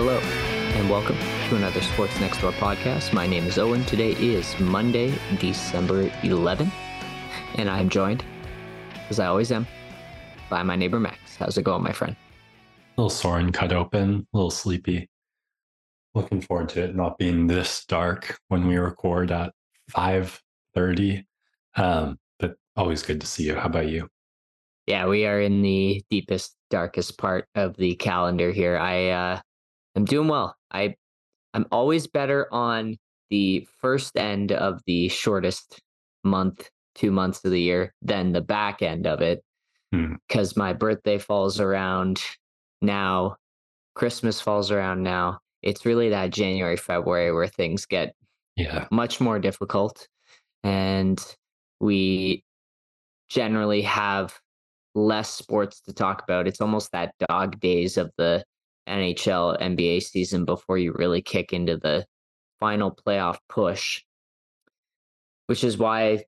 Hello, and welcome to another Sports Next Door podcast. My name is Owen. Today is Monday, December 11th, and I'm joined, as I always am, by my neighbor Max. How's it going, my friend? A little sore and cut open, a little sleepy. Looking forward to it not being this dark when we record at 5.30. Um, but always good to see you. How about you? Yeah, we are in the deepest, darkest part of the calendar here. I uh I'm doing well. I I'm always better on the first end of the shortest month, two months of the year than the back end of it. Because hmm. my birthday falls around now, Christmas falls around now. It's really that January, February where things get yeah much more difficult. And we generally have less sports to talk about. It's almost that dog days of the NHL, NBA season before you really kick into the final playoff push, which is why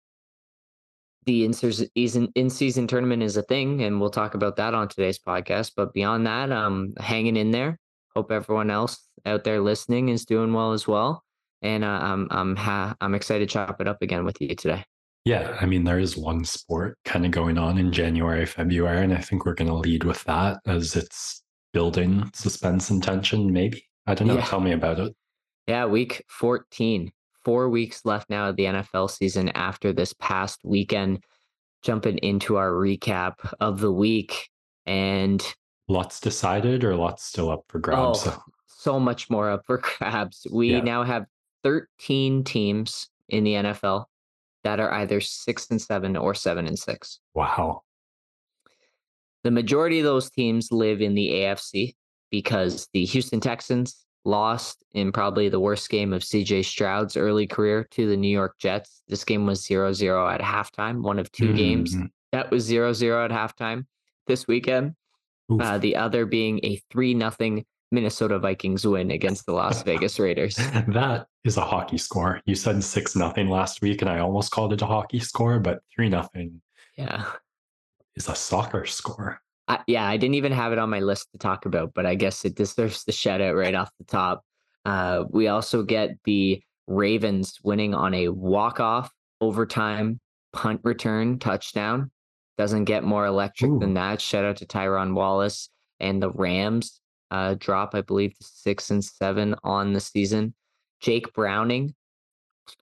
the in season tournament is a thing, and we'll talk about that on today's podcast. But beyond that, um, hanging in there. Hope everyone else out there listening is doing well as well, and uh, I'm I'm ha- I'm excited to chop it up again with you today. Yeah, I mean, there is one sport kind of going on in January, February, and I think we're going to lead with that as it's building suspense and tension, maybe. I don't know. Yeah. Tell me about it. Yeah, week 14. Four weeks left now of the NFL season after this past weekend. Jumping into our recap of the week and lots decided or lots still up for grabs. Oh, so much more up for grabs. We yeah. now have 13 teams in the NFL that are either six and seven or seven and six. Wow. The majority of those teams live in the AFC because the Houston Texans lost in probably the worst game of CJ Stroud's early career to the New York Jets. This game was 0 0 at halftime, one of 2 mm-hmm. games that was 0 0 at halftime this weekend. Uh, the other being a 3 nothing Minnesota Vikings win against the Las Vegas Raiders. that is a hockey score. You said six nothing last week, and I almost called it a hockey score, but three nothing. Yeah, is a soccer score. I, yeah, I didn't even have it on my list to talk about, but I guess it deserves the shout out right off the top. Uh, we also get the Ravens winning on a walk off overtime punt return touchdown. Doesn't get more electric Ooh. than that. Shout out to Tylan Wallace and the Rams uh, drop, I believe, six and seven on the season. Jake Browning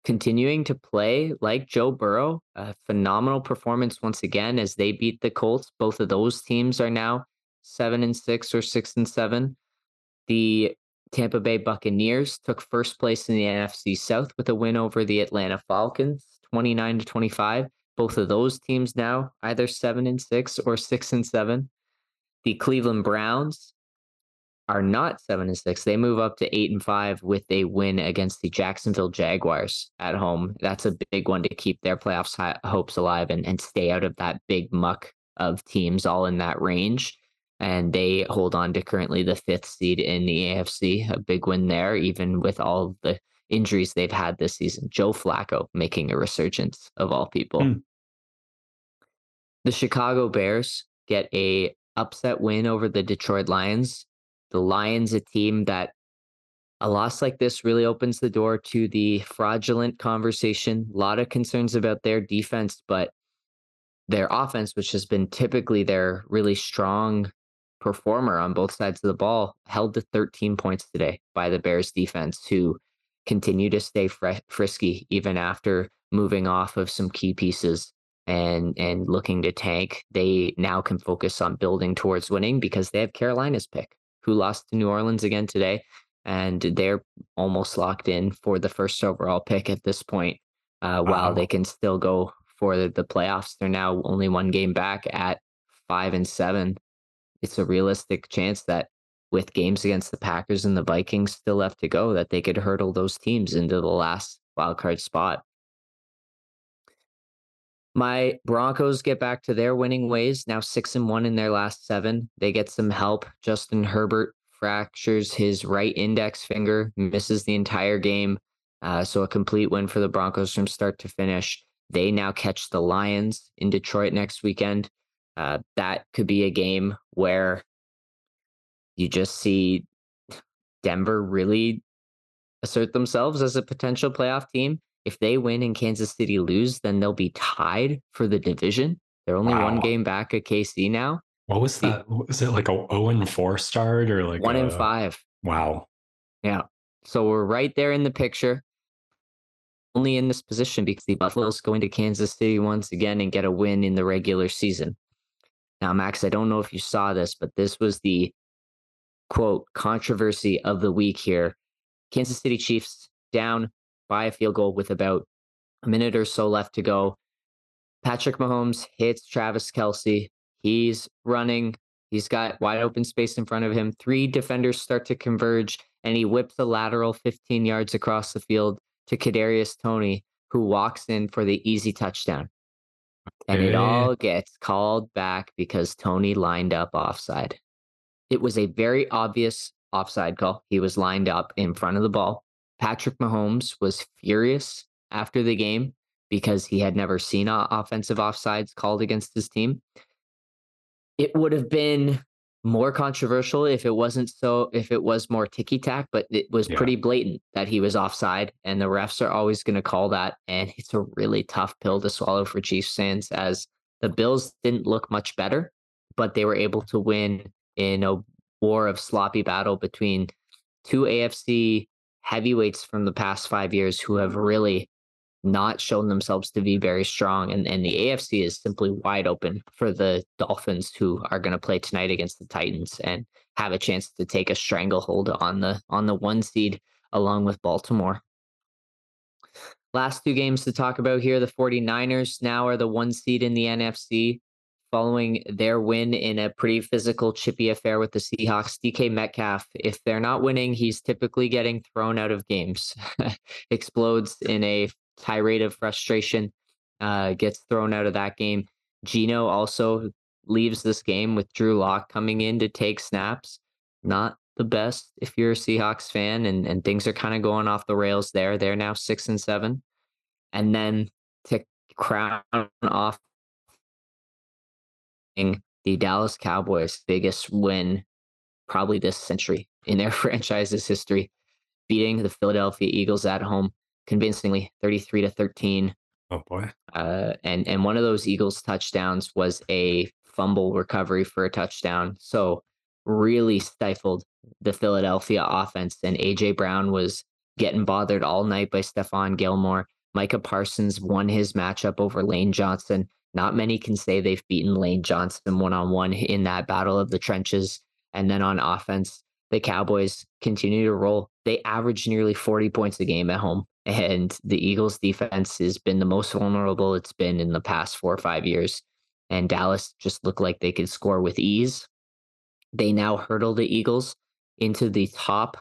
continuing to play like Joe Burrow, a phenomenal performance once again as they beat the Colts. Both of those teams are now seven and six or six and seven. The Tampa Bay Buccaneers took first place in the NFC South with a win over the Atlanta Falcons, 29 to 25. Both of those teams now either seven and six or six and seven. The Cleveland Browns are not seven and six. They move up to eight and five with a win against the Jacksonville Jaguars at home. That's a big one to keep their playoffs hopes alive and, and stay out of that big muck of teams all in that range. And they hold on to currently the fifth seed in the AFC. A big win there, even with all the injuries they've had this season. Joe Flacco making a resurgence of all people. Mm. The Chicago Bears get a upset win over the Detroit Lions the Lions, a team that a loss like this really opens the door to the fraudulent conversation. A lot of concerns about their defense, but their offense, which has been typically their really strong performer on both sides of the ball, held to 13 points today by the Bears defense, who continue to stay fr- frisky even after moving off of some key pieces and and looking to tank. They now can focus on building towards winning because they have Carolina's pick who lost to New Orleans again today. And they're almost locked in for the first overall pick at this point. Uh, while they can still go for the, the playoffs, they're now only one game back at five and seven. It's a realistic chance that with games against the Packers and the Vikings still left to go, that they could hurdle those teams into the last wildcard spot. My Broncos get back to their winning ways, now six and one in their last seven. They get some help. Justin Herbert fractures his right index finger, misses the entire game. Uh, so a complete win for the Broncos from start to finish. They now catch the Lions in Detroit next weekend. Uh, that could be a game where you just see Denver really assert themselves as a potential playoff team. If they win and Kansas City lose, then they'll be tied for the division. They're only wow. one game back at KC now. What was that? Was it like a 0 and 4 start or like 1 and 5? Wow. Yeah. So we're right there in the picture. Only in this position because the Buffaloes go into Kansas City once again and get a win in the regular season. Now, Max, I don't know if you saw this, but this was the quote controversy of the week here. Kansas City Chiefs down by a field goal with about a minute or so left to go. Patrick Mahomes hits Travis Kelce. He's running. He's got wide open space in front of him. Three defenders start to converge, and he whips a lateral 15 yards across the field to Kadarius Toney, who walks in for the easy touchdown. And it all gets called back because Toney lined up offside. It was a very obvious offside call. He was lined up in front of the ball. Patrick Mahomes was furious after the game because he had never seen offensive offsides called against his team. It would have been more controversial if it wasn't so if it was more ticky tack, but it was yeah. pretty blatant that he was offside, and the refs are always going to call that, and it's a really tough pill to swallow for Chiefs fans as the Bills didn't look much better, but they were able to win in a war of sloppy battle between two AFC heavyweights from the past five years who have mm-hmm. really not shown themselves to be very strong. And, and the AFC is simply wide open for the Dolphins who are going to play tonight against the Titans and have a chance to take a stranglehold on the on the one seed along with Baltimore. Last two games to talk about here. The 49ers now are the one seed in the NFC following their win in a pretty physical, chippy affair with the Seahawks. DK Metcalf, if they're not winning, he's typically getting thrown out of games, explodes in a tirade of frustration, uh, gets thrown out of that game. Geno also leaves this game with Drew Lock coming in to take snaps. Not the best if you're a Seahawks fan, and, and things are kind of going off the rails there. They're now six and seven. And then to crown off the Dallas Cowboys' biggest win probably this century in their franchise's history, beating the Philadelphia Eagles at home convincingly 33 to 13. Oh boy. Uh, and and one of those Eagles touchdowns was a fumble recovery for a touchdown. So really stifled the Philadelphia offense. And AJ Brown was getting bothered all night by Stephon Gilmore. Micah Parsons won his matchup over Lane Johnson. Not many can say they've beaten Lane Johnson one on one in that battle of the trenches. And then on offense, the Cowboys continue to roll. They average nearly 40 points a game at home. And the Eagles defense has been the most vulnerable it's been in the past four or five years. And Dallas just looked like they could score with ease. They now hurdle the Eagles into the top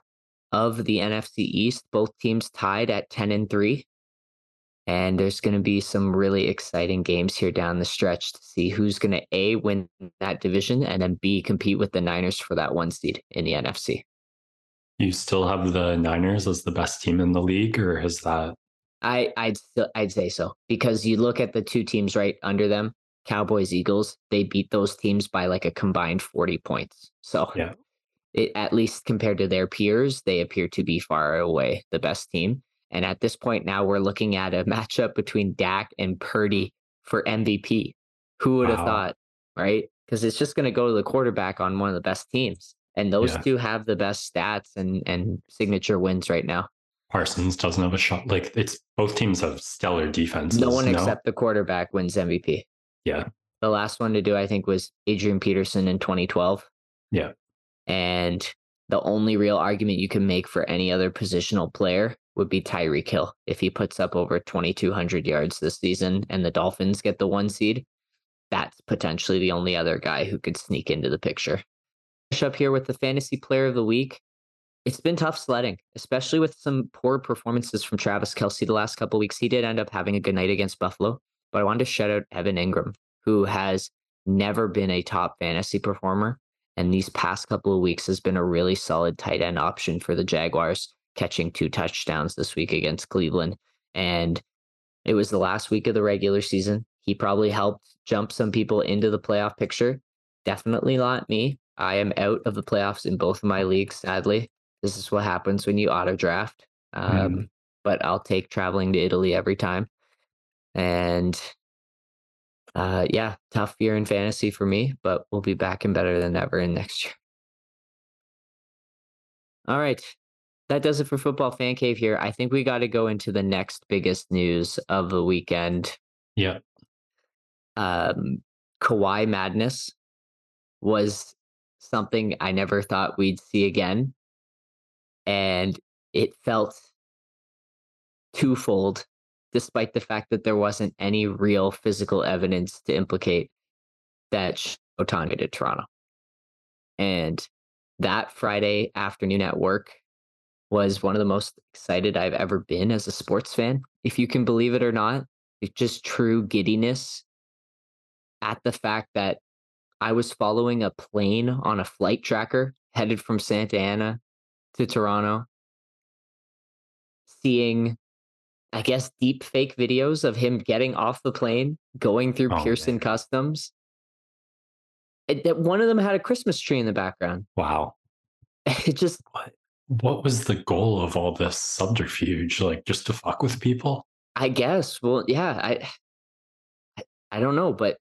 of the NFC East. Both teams tied at 10 and 3. And there's going to be some really exciting games here down the stretch to see who's going to A, win that division, and then B, compete with the Niners for that one seed in the NFC. You still have the Niners as the best team in the league, or has that? I, I'd still, I'd say so because you look at the two teams right under them, Cowboys, Eagles. They beat those teams by like a combined forty points. So yeah, it, at least compared to their peers, they appear to be far away the best team. And at this point now, we're looking at a matchup between Dak and Purdy for MVP. Who would wow. have thought, right? Because it's just going to go to the quarterback on one of the best teams. And those yeah. two have the best stats and, and signature wins right now. Parsons doesn't have a shot. Like it's both teams have stellar defenses. No one no? except the quarterback wins MVP. Yeah. The last one to do, I think, was Adrian Peterson in 2012. Yeah. And the only real argument you can make for any other positional player would be Tyreek Hill if he puts up over 2,200 yards this season and the Dolphins get the one seed. That's potentially the only other guy who could sneak into the picture. Up here with the fantasy player of the week. It's been tough sledding, especially with some poor performances from Travis Kelce the last couple weeks. He did end up having a good night against Buffalo, but I wanted to shout out Evan Engram, who has never been a top fantasy performer. And these past couple of weeks has been a really solid tight end option for the Jaguars catching two touchdowns this week against Cleveland. And it was the last week of the regular season. He probably helped jump some people into the playoff picture. Definitely not me. I am out of the playoffs in both of my leagues, sadly. This is what happens when you auto draft. Um, Mm. But I'll take traveling to Italy every time. And uh, yeah, tough year in fantasy for me, but we'll be back and better than ever in next year. All right. That does it for Football Fan Cave here. I think we got to go into the next biggest news of the weekend. Yeah. Um, Kawhi Madness was something I never thought we'd see again. And it felt twofold, despite the fact that there wasn't any real physical evidence to implicate that Ohtani to Toronto. And that Friday afternoon at work was one of the most excited I've ever been as a sports fan, if you can believe it or not. It's just true giddiness at the fact that I was following a plane on a flight tracker headed from Santa Ana to Toronto, seeing, I guess, deep fake videos of him getting off the plane, going through Oh, Pearson man. Customs. That one of them had a Christmas tree in the background. Wow. It just, What what was the goal of all this subterfuge? Like just to fuck with people? I guess, well, yeah, I, I, I don't know, but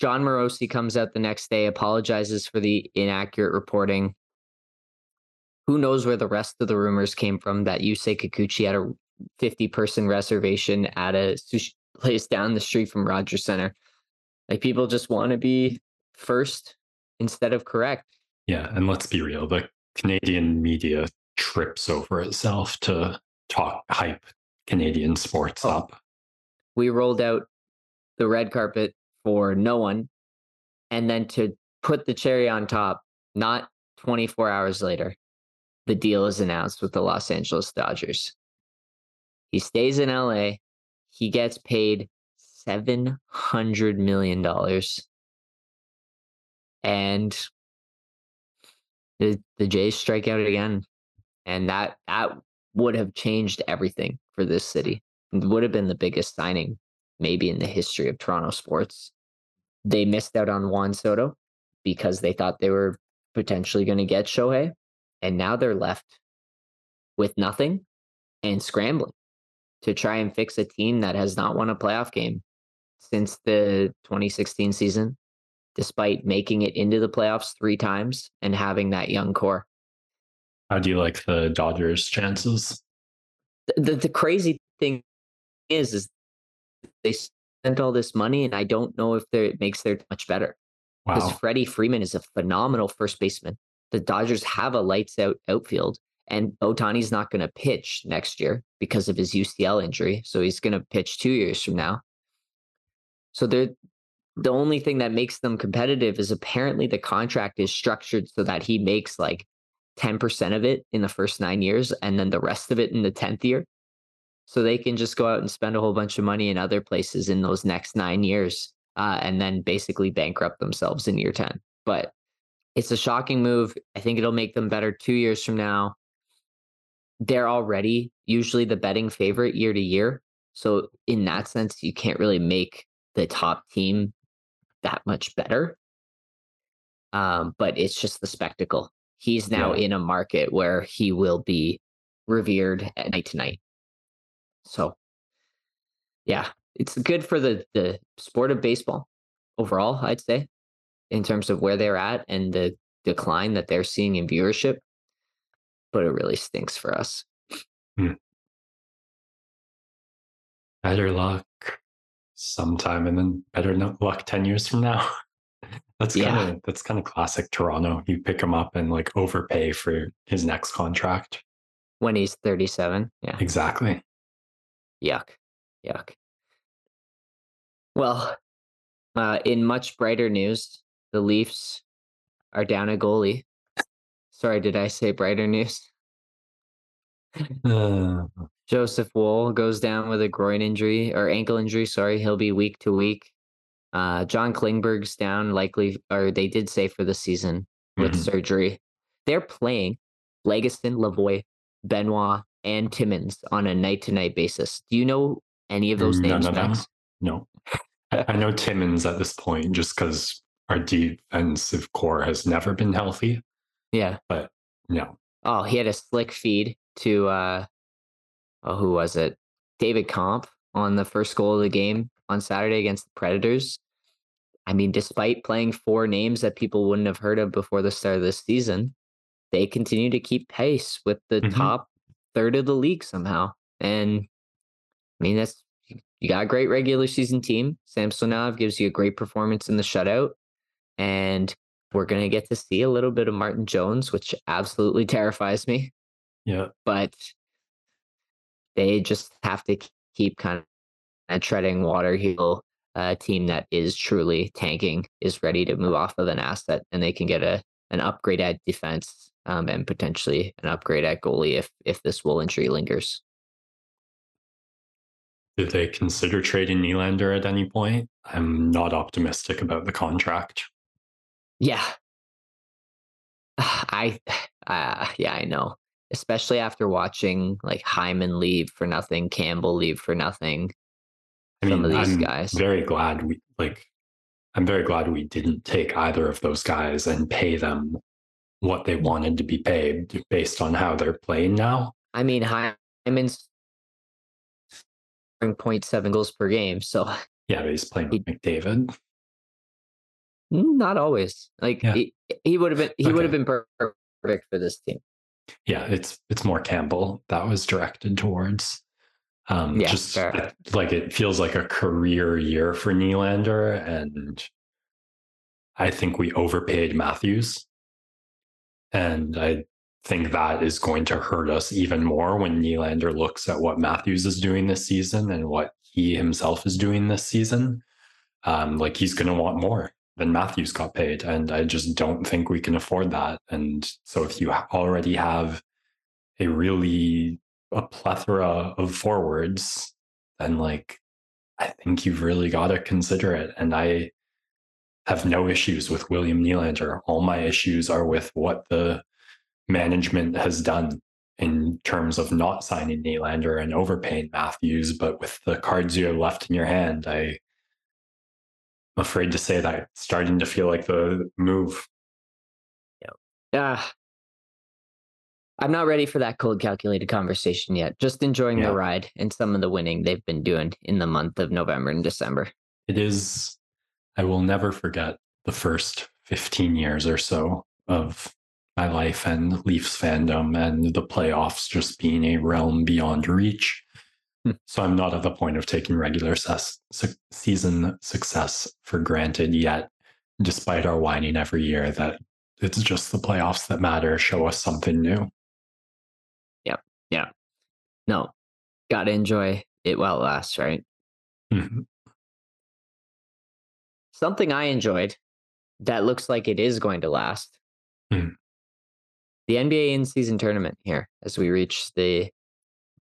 Jon Morosi comes out the next day, apologizes for the inaccurate reporting. Who knows where the rest of the rumors came from that Yusei Kikuchi had a 50 person reservation at a sushi place down the street from Rogers Center. Like people just want to be first instead of correct. Yeah, and let's be real, the Canadian media trips over itself to talk hype Canadian sports Oh. up. We rolled out the red carpet for no one. And then to put the cherry on top, not 24 hours later, the deal is announced with the Los Angeles Dodgers. He stays in LA. He gets paid $700 million. And the, the Jays strike out again. And that, that would have changed everything for this city. It would have been the biggest signing maybe in the history of Toronto sports. They missed out on Juan Soto because they thought they were potentially going to get Shohei. And now they're left with nothing and scrambling to try and fix a team that has not won a playoff game since the 2016 season, despite making it into the playoffs three times and having that young core. How do you like the Dodgers' chances? The, the, crazy thing is, is they spent all this money, and I don't know if it makes their much better. because Wow. Freddie Freeman is a phenomenal first baseman. The Dodgers have a lights out outfield, and Ohtani's not going to pitch next year because of his UCL injury. So he's going to pitch two years from now. So they're the only thing that makes them competitive is apparently the contract is structured so that he makes like 10% of it in the first nine years and then the rest of it in the 10th year. So they can just go out and spend a whole bunch of money in other places in those next nine years uh, and then basically bankrupt themselves in year 10. But it's a shocking move. I think it'll make them better two years from now. They're already usually the betting favorite year to year. So, in that sense, you can't really make the top team that much better. Um, but it's just the spectacle. He's now Yeah. in a market where he will be revered at night to night. So, yeah, it's good for the the sport of baseball overall. I'd say, in terms of where they're at and the decline that they're seeing in viewership. But it really stinks for us. Hmm. Better luck sometime and then better luck 10 years from now. That's Yeah. kind of that's kind of classic Toronto. You pick him up and like overpay for his next contract. When he's 37. Yeah. Exactly. Yuck. Yuck. Well, uh, in much brighter news, the Leafs are down a goalie. Sorry, did I say brighter news? Uh, Joseph Woll goes down with a groin injury or ankle injury. Sorry, he'll be week to week. Uh, John Klingberg's down, likely, or they did say for the season with mhm. surgery. They're playing Lagesson, Lajoie, Benoit, and Timmins on a night to night basis. Do you know any of those None names. Max? No. I, I know Timmins at this point just because our defensive core has never been healthy, Yeah. but no. oh, he had a slick feed to uh oh, who was it? David Kämpf on the first goal of the game on Saturday against the Predators. I mean, despite playing four names that people wouldn't have heard of before the start of this season, they continue to keep pace with the mm-hmm. top third of the league somehow. And I mean, that's you got a great regular season team. Samsonov gives you a great performance in the shutout. And we're going to get to see a little bit of Martin Jones, which absolutely terrifies me. Yeah. But they just have to keep kind of treading water heel. A team that is truly tanking is ready to move off of an asset and they can get a an upgrade at defense um, and potentially an upgrade at goalie if if this will injury lingers. Did they consider trading Nylander at any point? I'm not optimistic about the contract. Yeah. I, uh, yeah, I know. Especially after watching like Hyman leave for nothing, Campbell leave for nothing. I mean, Some of these I'm guys. Very glad we like. I'm very glad we didn't take either of those guys and pay them what they wanted to be paid based on how they're playing now. I mean, Hyman's scoring 0.7 goals per game. So yeah, he's playing with McDavid. Mm, not always. Like yeah. he, he would have been he okay. would have been perfect for this team. Yeah, it's it's more Campbell that was directed towards. Um, yeah, just fair. like it feels like a career year for Nylander, and I think we overpaid Matthews, and I think that is going to hurt us even more when Nylander looks at what Matthews is doing this season and what he himself is doing this season. Um, like he's going to want more than Matthews got paid. And I just don't think we can afford that. And so if you already have a really a plethora of forwards, then like I think you've really got to consider it. And I have no issues with William Nylander. All my issues are with what the management has done in terms of not signing Nylander and overpaying Matthews, but with the cards you have left in your hand, I, am afraid to say that starting to feel like the move. Yeah. Yeah. I'm not ready for that cold calculated conversation yet. Just enjoying yeah. the ride and some of the winning they've been doing in the month of November and December. It is, I will never forget the first 15 years or so of my life and Leafs fandom and the playoffs just being a realm beyond reach. Hmm. So I'm not at the point of taking regular ses- su- season success for granted yet, despite our whining every year that it's just the playoffs that matter. Show us something new. No, got to enjoy it while it lasts, right? Mm-hmm. Something I enjoyed that looks like it is going to last. Mm the NBA in season tournament here as we reach the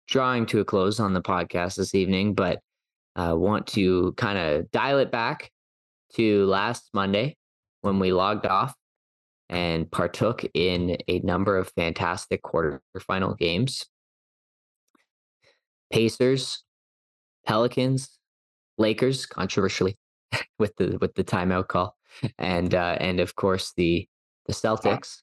drawing to a close on the podcast this evening, but uh, want to kind of dial it back to last Monday when we logged off and partook in a number of fantastic quarterfinal games. Pacers, Pelicans, Lakers, controversially with the with the timeout call, and uh, and of course the the Celtics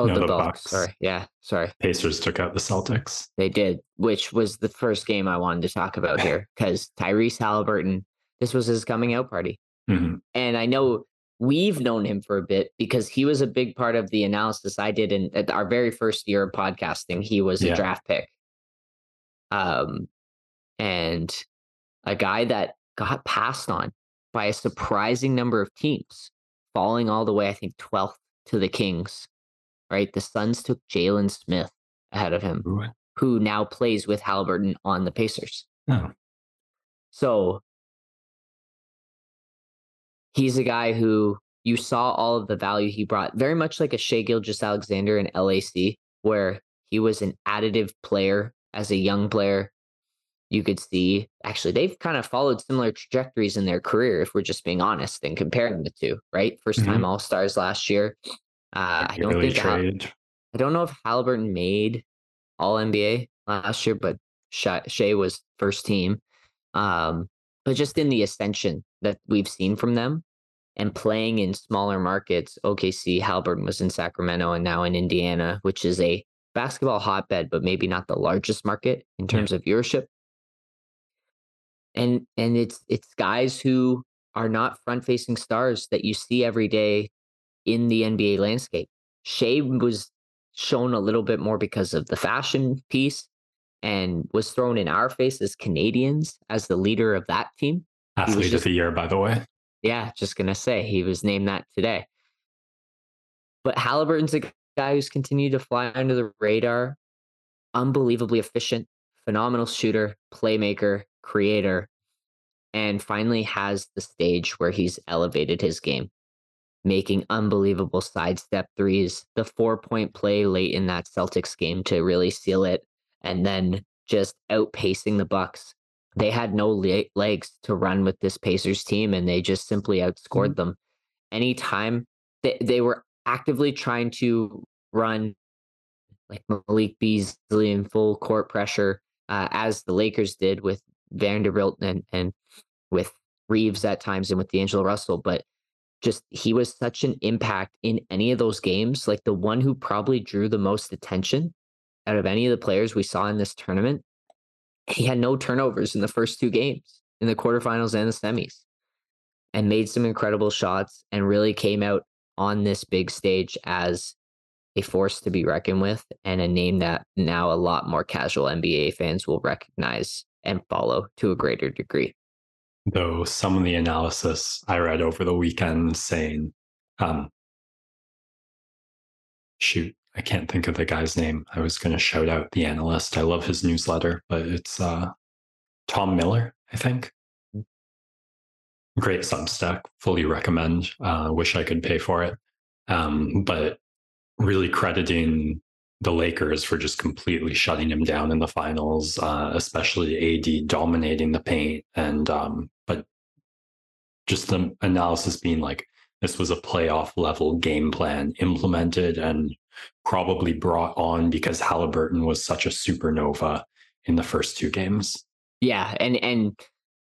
Oh, no, the, the Bucks. Bucks. Sorry. Yeah. Sorry. Pacers took out the Celtics. They did, which was the first game I wanted to talk about here because Tyrese Haliburton, this was his coming out party. Mm-hmm. And I know we've known him for a bit because he was a big part of the analysis I did in our very first year of podcasting. He was yeah. a draft pick. Um, and a guy that got passed on by a surprising number of teams, falling all the way, I think, 12th to the Kings right? The Suns took Jalen Smith ahead of him, Ooh. who now plays with Haliburton on the Pacers. Oh. So he's a guy who you saw all of the value he brought, very much like a Shai Gilgeous-Alexander in LAC, where he was an additive player as a young player. You could see actually they've kind of followed similar trajectories in their career, if we're just being honest and comparing the two, right? 1st mm-hmm. time All Stars last year, uh, I don't think. I don't know if Haliburton made All NBA last year, but Shai was first team. Um, but just in the ascension that we've seen from them, and playing in smaller markets. OKC, Haliburton was in Sacramento and now in Indiana, which is a basketball hotbed, but maybe not the largest market in terms yeah. of viewership. And and it's it's guys who are not front facing stars that you see every day in the NBA landscape. Shai was shown a little bit more because of the fashion piece and was thrown in our face as Canadians as the leader of that team. Athlete just, of the year, by the way. Yeah, just gonna say he was named that today. But Haliburton's a guy who's continued to fly under the radar, unbelievably efficient, phenomenal shooter, playmaker, creator, and finally has the stage where he's elevated his game, making unbelievable sidestep threes, the four point play late in that Celtics game to really seal it, and then just outpacing the Bucks. They had no legs to run with this Pacers team, and they just simply outscored mm-hmm. them. Anytime they, they were actively trying to run like Malik Beasley in full court pressure, uh, as the Lakers did with Vanderbilt and, and with Reaves at times and with D'Angelo Russell. But just he was such an impact in any of those games. Like the one who probably drew the most attention out of any of the players we saw in this tournament. He had no turnovers in the first two games in the quarterfinals and the semis and made some incredible shots and really came out on this big stage as a force to be reckoned with and a name that now a lot more casual NBA fans will recognize and follow to a greater degree. Though some of the analysis I read over the weekend saying, um, shoot, I can't think of the guy's name. I was going to shout out the analyst. I love his newsletter, but it's uh, Tom Miller, I think. Great Substack, fully recommend. Uh, wish I could pay for it. Um, but really crediting the Lakers for just completely shutting him down in the finals, uh, especially AD dominating the paint. And, um, but just the analysis being like, this was a playoff level game plan implemented and probably brought on because Haliburton was such a supernova in the first two games. Yeah. And, and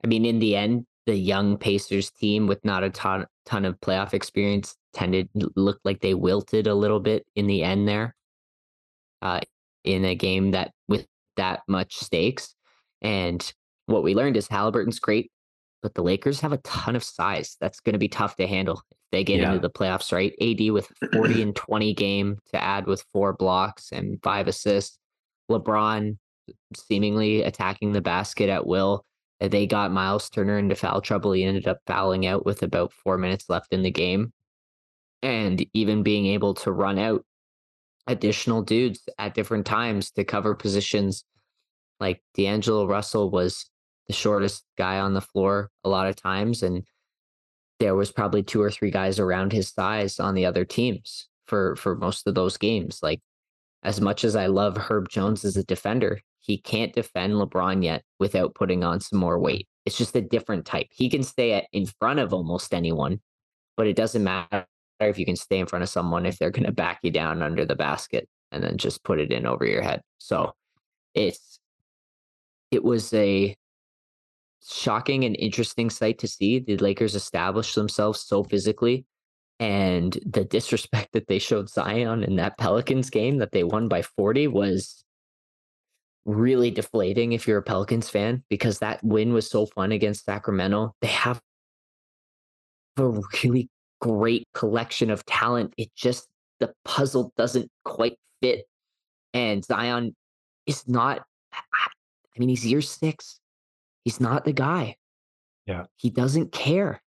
I mean, in the end, the young Pacers team with not a ton, ton of playoff experience tended looked like they wilted a little bit in the end there uh, in a game that with that much stakes. And what we learned is Haliburton's great, but the Lakers have a ton of size. That's going to be tough to handle if they get yeah. into the playoffs, right? AD with 40 and 20 game to add with four blocks and five assists. LeBron seemingly attacking the basket at will. They got Myles Turner into foul trouble. He ended up fouling out with about four minutes left in the game. And even being able to run out additional dudes at different times to cover positions. Like D'Angelo Russell was the shortest guy on the floor a lot of times. And there was probably two or three guys around his size on the other teams for for most of those games. Like as much as I love Herb Jones as a defender, he can't defend LeBron yet without putting on some more weight. It's just a different type. He can stay at, in front of almost anyone, but it doesn't matter if you can stay in front of someone if they're going to back you down under the basket and then just put it in over your head. So it's it was a shocking and interesting sight to see the Lakers establish themselves so physically and the disrespect that they showed Zion in that Pelicans game that they won by 40 was really deflating if you're a Pelicans fan because that win was so fun against Sacramento. They have a really great collection of talent. It just the puzzle doesn't quite fit. And Zion is not I mean, he's year six. He's not the guy. Yeah. He doesn't care.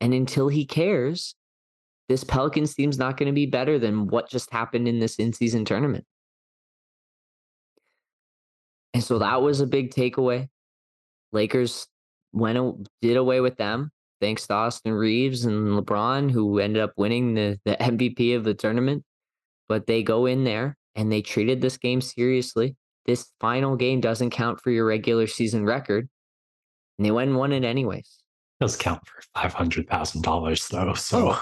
And until he cares, this Pelicans team's not going to be better than what just happened in this in season tournament. And so that was a big takeaway. Lakers went did away with them thanks to Austin Reaves and LeBron, who ended up winning the, the MVP of the tournament. But they go in there and they treated this game seriously. This final game doesn't count for your regular season record. And they went and won it anyways. It does count for five hundred thousand dollars though. So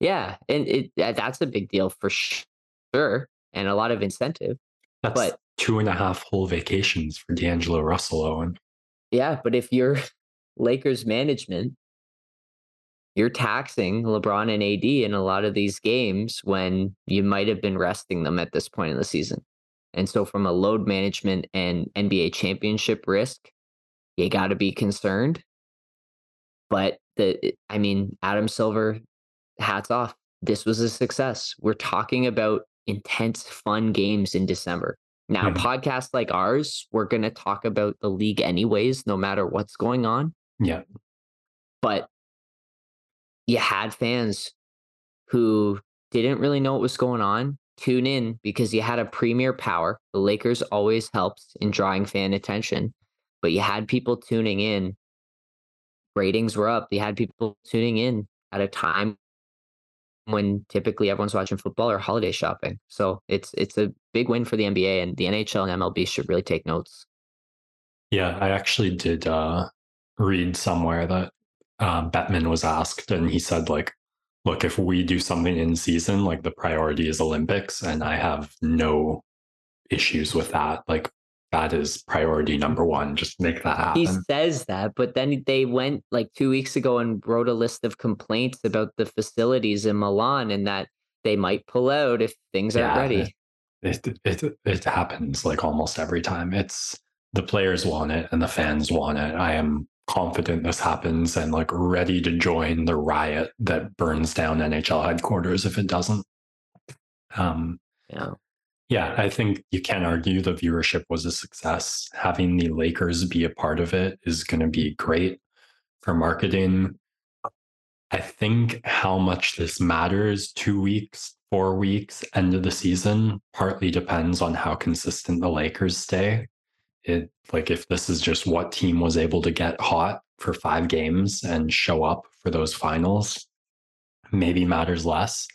yeah, and it that's a big deal for sure, and a lot of incentive. That's but two and a half whole vacations for D'Angelo Russell, Owen. Yeah, but if you're Lakers management you're taxing LeBron and AD in a lot of these games when you might have been resting them at this point in the season. And so, from a load management and NBA championship risk, you got to be concerned. But the, I mean, Adam Silver, hats off. This was a success. We're talking about intense, fun games in December. Now, mm-hmm. podcasts like ours, we're going to talk about the league anyways, no matter what's going on. Yeah. But you had fans who didn't really know what was going on tune in because you had a premier power. The Lakers always helps in drawing fan attention, but you had people tuning in. Ratings were up. You had people tuning in at a time when typically everyone's watching football or holiday shopping. So it's it's a big win for the NBA and the NHL and MLB should really take notes. Yeah, I actually did uh, read somewhere that uh, Bettman was asked, and he said like look, if we do something in season, like the priority is Olympics, and I have no issues with that. Like that is priority number one. Just make that happen. He says that, but then they went like two weeks ago and wrote a list of complaints about the facilities in Milan and that they might pull out if things yeah, aren't ready. It, it, it it happens like almost every time. It's the players want it and the fans want it. I am confident this happens and like ready to join the riot that burns down NHL headquarters if it doesn't. Um, yeah. Yeah, I think you can argue the viewership was a success. Having the Lakers be a part of it is going to be great for marketing. I think how much this matters two weeks, four weeks, end of the season, partly depends on how consistent the Lakers stay it like if this is just what team was able to get hot for five games and show up for those finals, maybe matters less.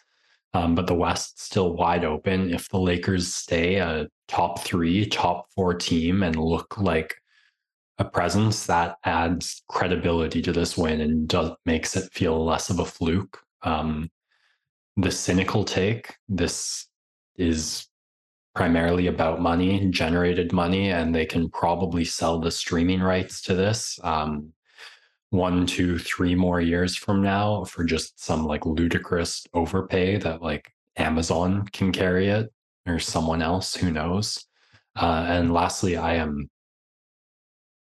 Um, but the West's still wide open. If the Lakers stay a top three, top four team and look like a presence, that adds credibility to this win and does makes it feel less of a fluke. Um, the cynical take, this is primarily about money, generated money, and they can probably sell the streaming rights to this um, one, two, three more years from now for just some like ludicrous overpay that like Amazon can carry it or someone else, who knows. Uh, and lastly, I am,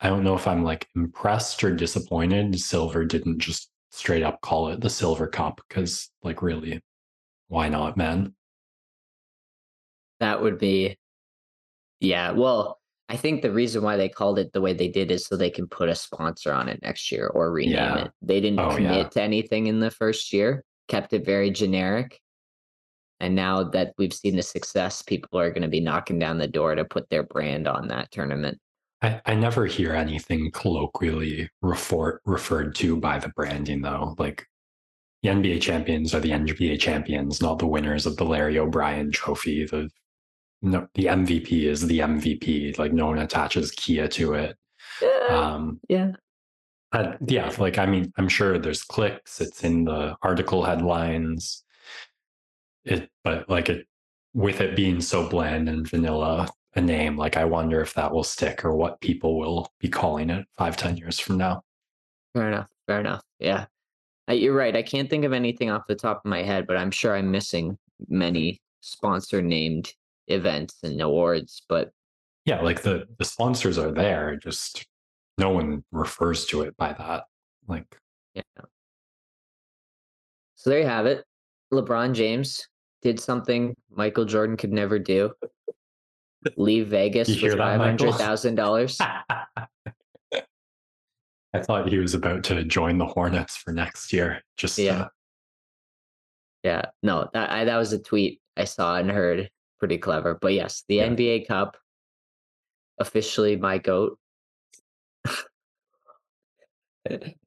I don't know if I'm like impressed or disappointed. Silver didn't just straight up call it the Silver Cup because, like, really, why not, man? That would be, yeah. Well, I think the reason why they called it the way they did is so they can put a sponsor on it next year or rename yeah. it. They didn't oh, commit yeah. to anything in the first year, kept it very generic. And now that we've seen the success, people are going to be knocking down the door to put their brand on that tournament. I, I never hear anything colloquially refer, referred to by the branding, though. Like the NBA champions are the NBA champions, not the winners of the Larry O'Brien trophy, the no, the MVP is the MVP. Like no one attaches Kia to it. Yeah. Um, yeah. Uh, yeah. Like, I mean, I'm sure there's clicks. It's in the article headlines. It, but like it, with it being so bland and vanilla, a name, like I wonder if that will stick or what people will be calling it five, ten years from now. Fair enough. Fair enough. Yeah. You're right. I can't think of anything off the top of my head, but I'm sure I'm missing many sponsor named events and awards, but yeah, like the the sponsors are there, just no one refers to it by that. Like yeah. So there you have it. LeBron James did something Michael Jordan could never do. Leave Vegas for five hundred thousand dollars. I thought he was about to join the Hornets for next year. Just yeah, uh, yeah. No, that I, that was a tweet I saw and heard pretty clever. But yes, the yeah. NBA Cup officially my goat.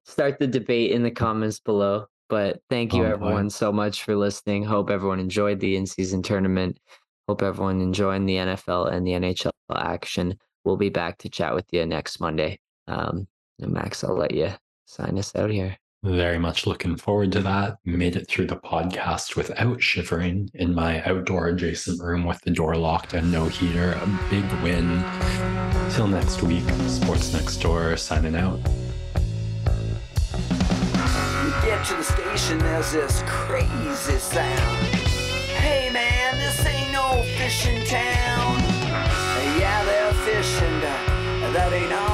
Start the debate in the comments below. But thank you, oh, everyone, boy. so much for listening. Hope everyone enjoyed the in season tournament. Hope everyone enjoying the NFL and the NHL action. We'll be back to chat with you next Monday. Um, Max, I'll let you sign us out here. Very much looking forward to that. Made it through the podcast without shivering in my outdoor adjacent room with the door locked and no heater. A big win. Till next week, Sports Next Door signing out. You get to the station, there's this crazy sound. Hey man, this ain't no fishing town. Yeah, they're fishing, that ain't all.